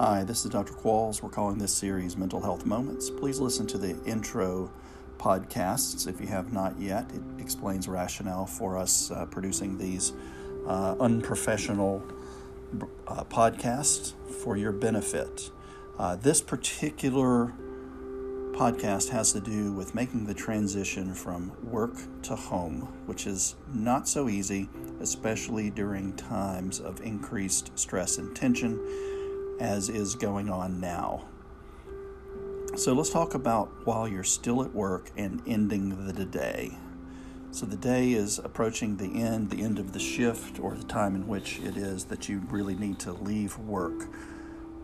Hi, this is Dr. Qualls. We're calling this series Mental Health Moments. Please listen to the intro podcasts if you have not yet. It explains rationale for us uh, producing these uh, unprofessional uh, podcasts for your benefit. Uh, this particular podcast has to do with making the transition from work to home, which is not so easy, especially during times of increased stress and tension as is going on now. So let's talk about while you're still at work and ending the day. So the day is approaching the end, the end of the shift, or the time in which it is that you really need to leave work.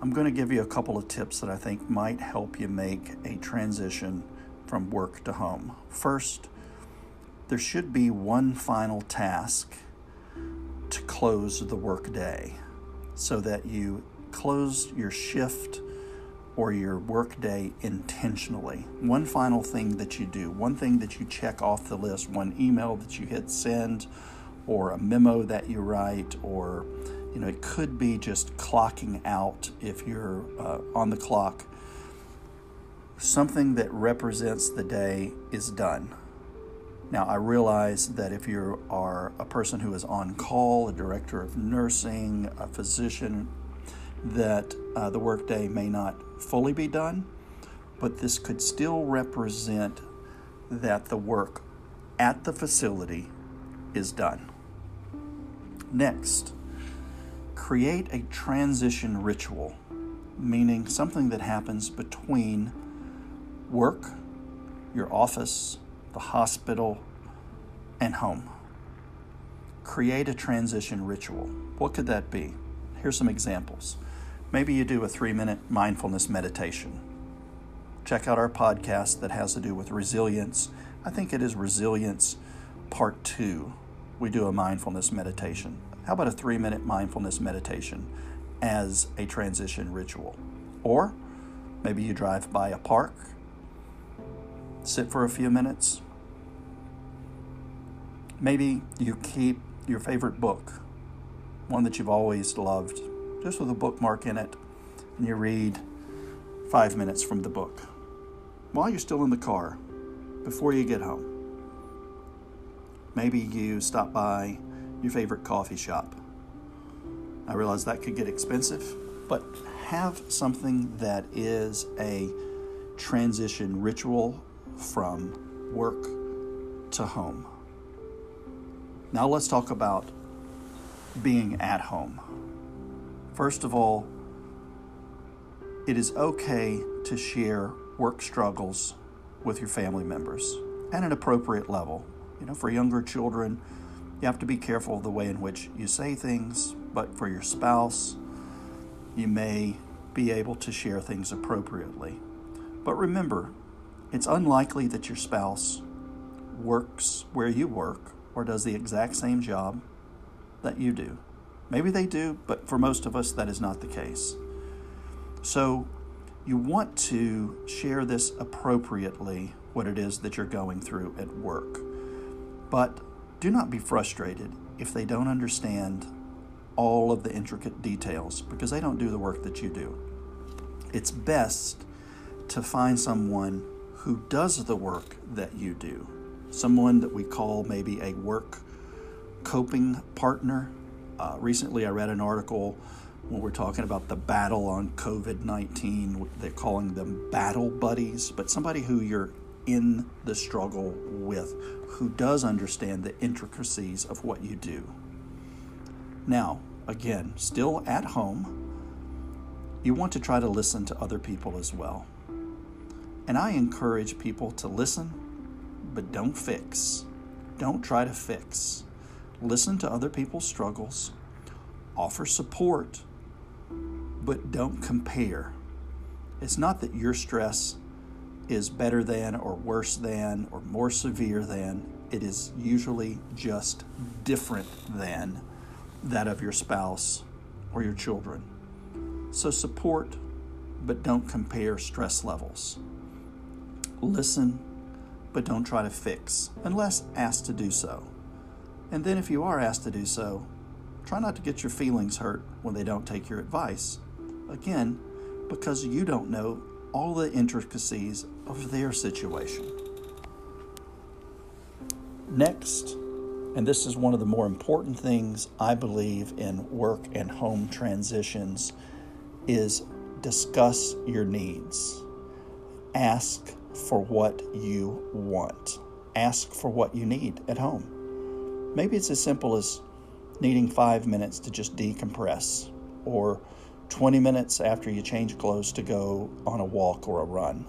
I'm going to give you a couple of tips that I think might help you make a transition from work to home. First, there should be one final task to close the workday so that you close your shift or your workday intentionally. One final thing that you do, one thing that you check off the list, one email that you hit send, or a memo that you write, or you know, it could be just clocking out if you're uh, on the clock. Something that represents the day is done. Now, I realize that if you are a person who is on call, a director of nursing, a physician, that uh, the workday may not fully be done, but this could still represent that the work at the facility is done. Next, create a transition ritual, meaning something that happens between work, your office, the hospital, and home. Create a transition ritual. What could that be? Here's some examples. Maybe you do a three minute mindfulness meditation. Check out our podcast that has to do with resilience. I think it is Resilience Part 2. We do a mindfulness meditation. How about a three minute mindfulness meditation as a transition ritual? Or maybe you drive by a park, sit for a few minutes. Maybe you keep your favorite book, one that you've always loved, just with a bookmark in it, and you read five minutes from the book while you're still in the car before you get home. Maybe you stop by your favorite coffee shop. I realize that could get expensive, but have something that is a transition ritual from work to home. Now let's talk about being at home. First of all, it is okay to share work struggles with your family members at an appropriate level. You know, for younger children, you have to be careful of the way in which you say things, but for your spouse, you may be able to share things appropriately. But remember, it's unlikely that your spouse works where you work or does the exact same job that you do. Maybe they do, but for most of us, that is not the case. So you want to share this appropriately, what it is that you're going through at work. But do not be frustrated if they don't understand all of the intricate details because they don't do the work that you do. It's best to find someone who does the work that you do, someone that we call maybe a work coping partner uh, recently, I read an article when we're talking about the battle on COVID 19. They're calling them battle buddies, but somebody who you're in the struggle with, who does understand the intricacies of what you do. Now, again, still at home, you want to try to listen to other people as well. And I encourage people to listen, but don't fix. Don't try to fix listen to other people's struggles, offer support, but don't compare. It's not that your stress is better than or worse than or more severe than. It is usually just different than that of your spouse or your children. So support, but don't compare stress levels. Listen, but don't try to fix unless asked to do so. And then, if you are asked to do so, try not to get your feelings hurt when they don't take your advice. Again, because you don't know all the intricacies of their situation. Next, and this is one of the more important things I believe in work and home transitions, is discuss your needs. Ask for what you want. Ask for what you need at home. Maybe it's as simple as needing five minutes to just decompress, or 20 minutes after you change clothes to go on a walk or a run.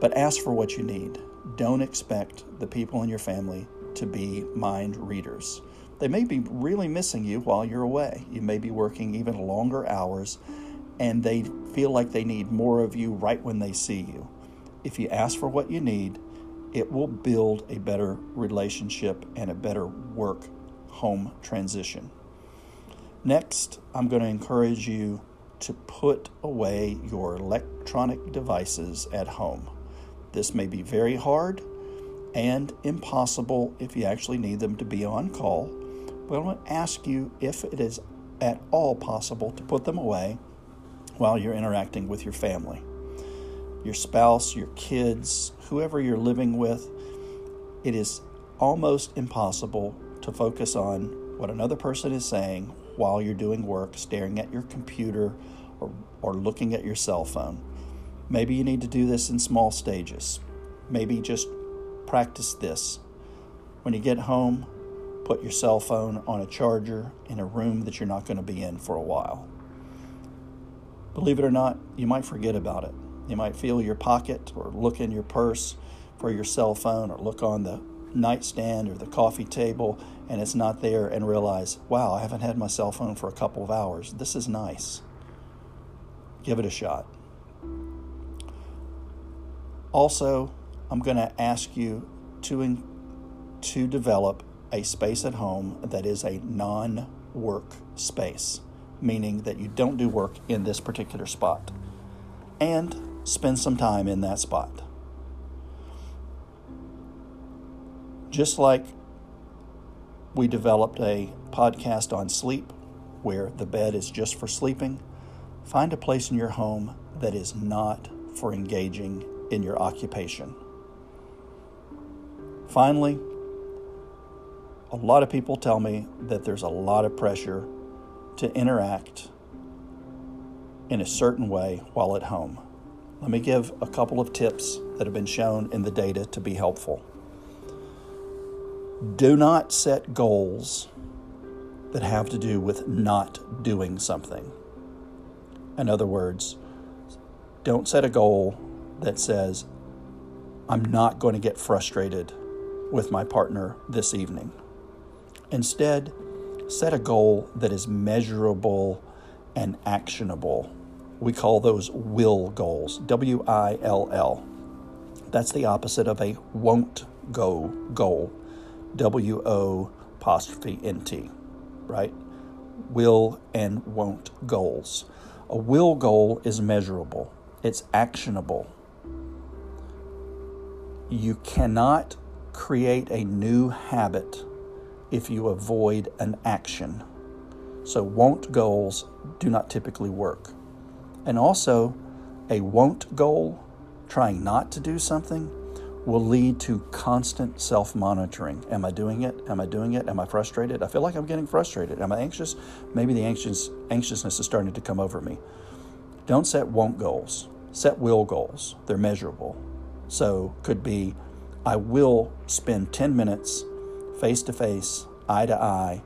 But ask for what you need. Don't expect the people in your family to be mind readers. They may be really missing you while you're away. You may be working even longer hours, and they feel like they need more of you right when they see you. If you ask for what you need, it will build a better relationship and a better work home transition. Next, I'm going to encourage you to put away your electronic devices at home. This may be very hard and impossible if you actually need them to be on call, but I want to ask you if it is at all possible to put them away while you're interacting with your family. Your spouse, your kids, whoever you're living with, it is almost impossible to focus on what another person is saying while you're doing work, staring at your computer or, or looking at your cell phone. Maybe you need to do this in small stages. Maybe just practice this. When you get home, put your cell phone on a charger in a room that you're not going to be in for a while. Believe it or not, you might forget about it. You might feel your pocket or look in your purse for your cell phone or look on the nightstand or the coffee table and it's not there and realize, wow, I haven't had my cell phone for a couple of hours. This is nice. Give it a shot. Also, I'm going to ask you to, in, to develop a space at home that is a non work space, meaning that you don't do work in this particular spot, and spend some time in that spot. Just like we developed a podcast on sleep where the bed is just for sleeping, find a place in your home that is not for engaging in your occupation. Finally, a lot of people tell me that there's a lot of pressure to interact in a certain way while at home. Let me give a couple of tips that have been shown in the data to be helpful. Do not set goals that have to do with not doing something. In other words, don't set a goal that says, I'm not going to get frustrated with my partner this evening. Instead, set a goal that is measurable and actionable. We call those will goals, W I L L. That's the opposite of a won't go goal, W O apostrophe N T, right? Will and won't goals. A will goal is measurable, it's actionable. You cannot create a new habit if you avoid an action. So, won't goals do not typically work. And also, a won't goal, trying not to do something, will lead to constant self monitoring. Am I doing it? Am I doing it? Am I frustrated? I feel like I'm getting frustrated. Am I anxious? Maybe the anxious, anxiousness is starting to come over me. Don't set won't goals, set will goals. They're measurable. So, could be I will spend 10 minutes face to face, eye to eye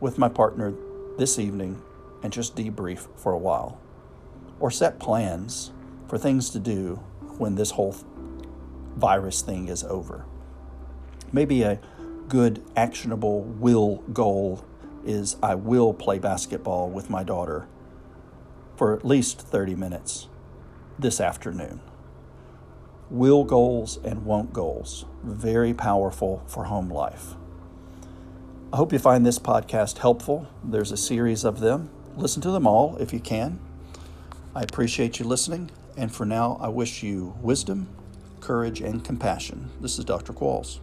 with my partner this evening and just debrief for a while. Or set plans for things to do when this whole virus thing is over. Maybe a good, actionable will goal is I will play basketball with my daughter for at least 30 minutes this afternoon will goals and won't goals. Very powerful for home life. I hope you find this podcast helpful. There's a series of them. Listen to them all if you can. I appreciate you listening, and for now, I wish you wisdom, courage, and compassion. This is Dr. Qualls.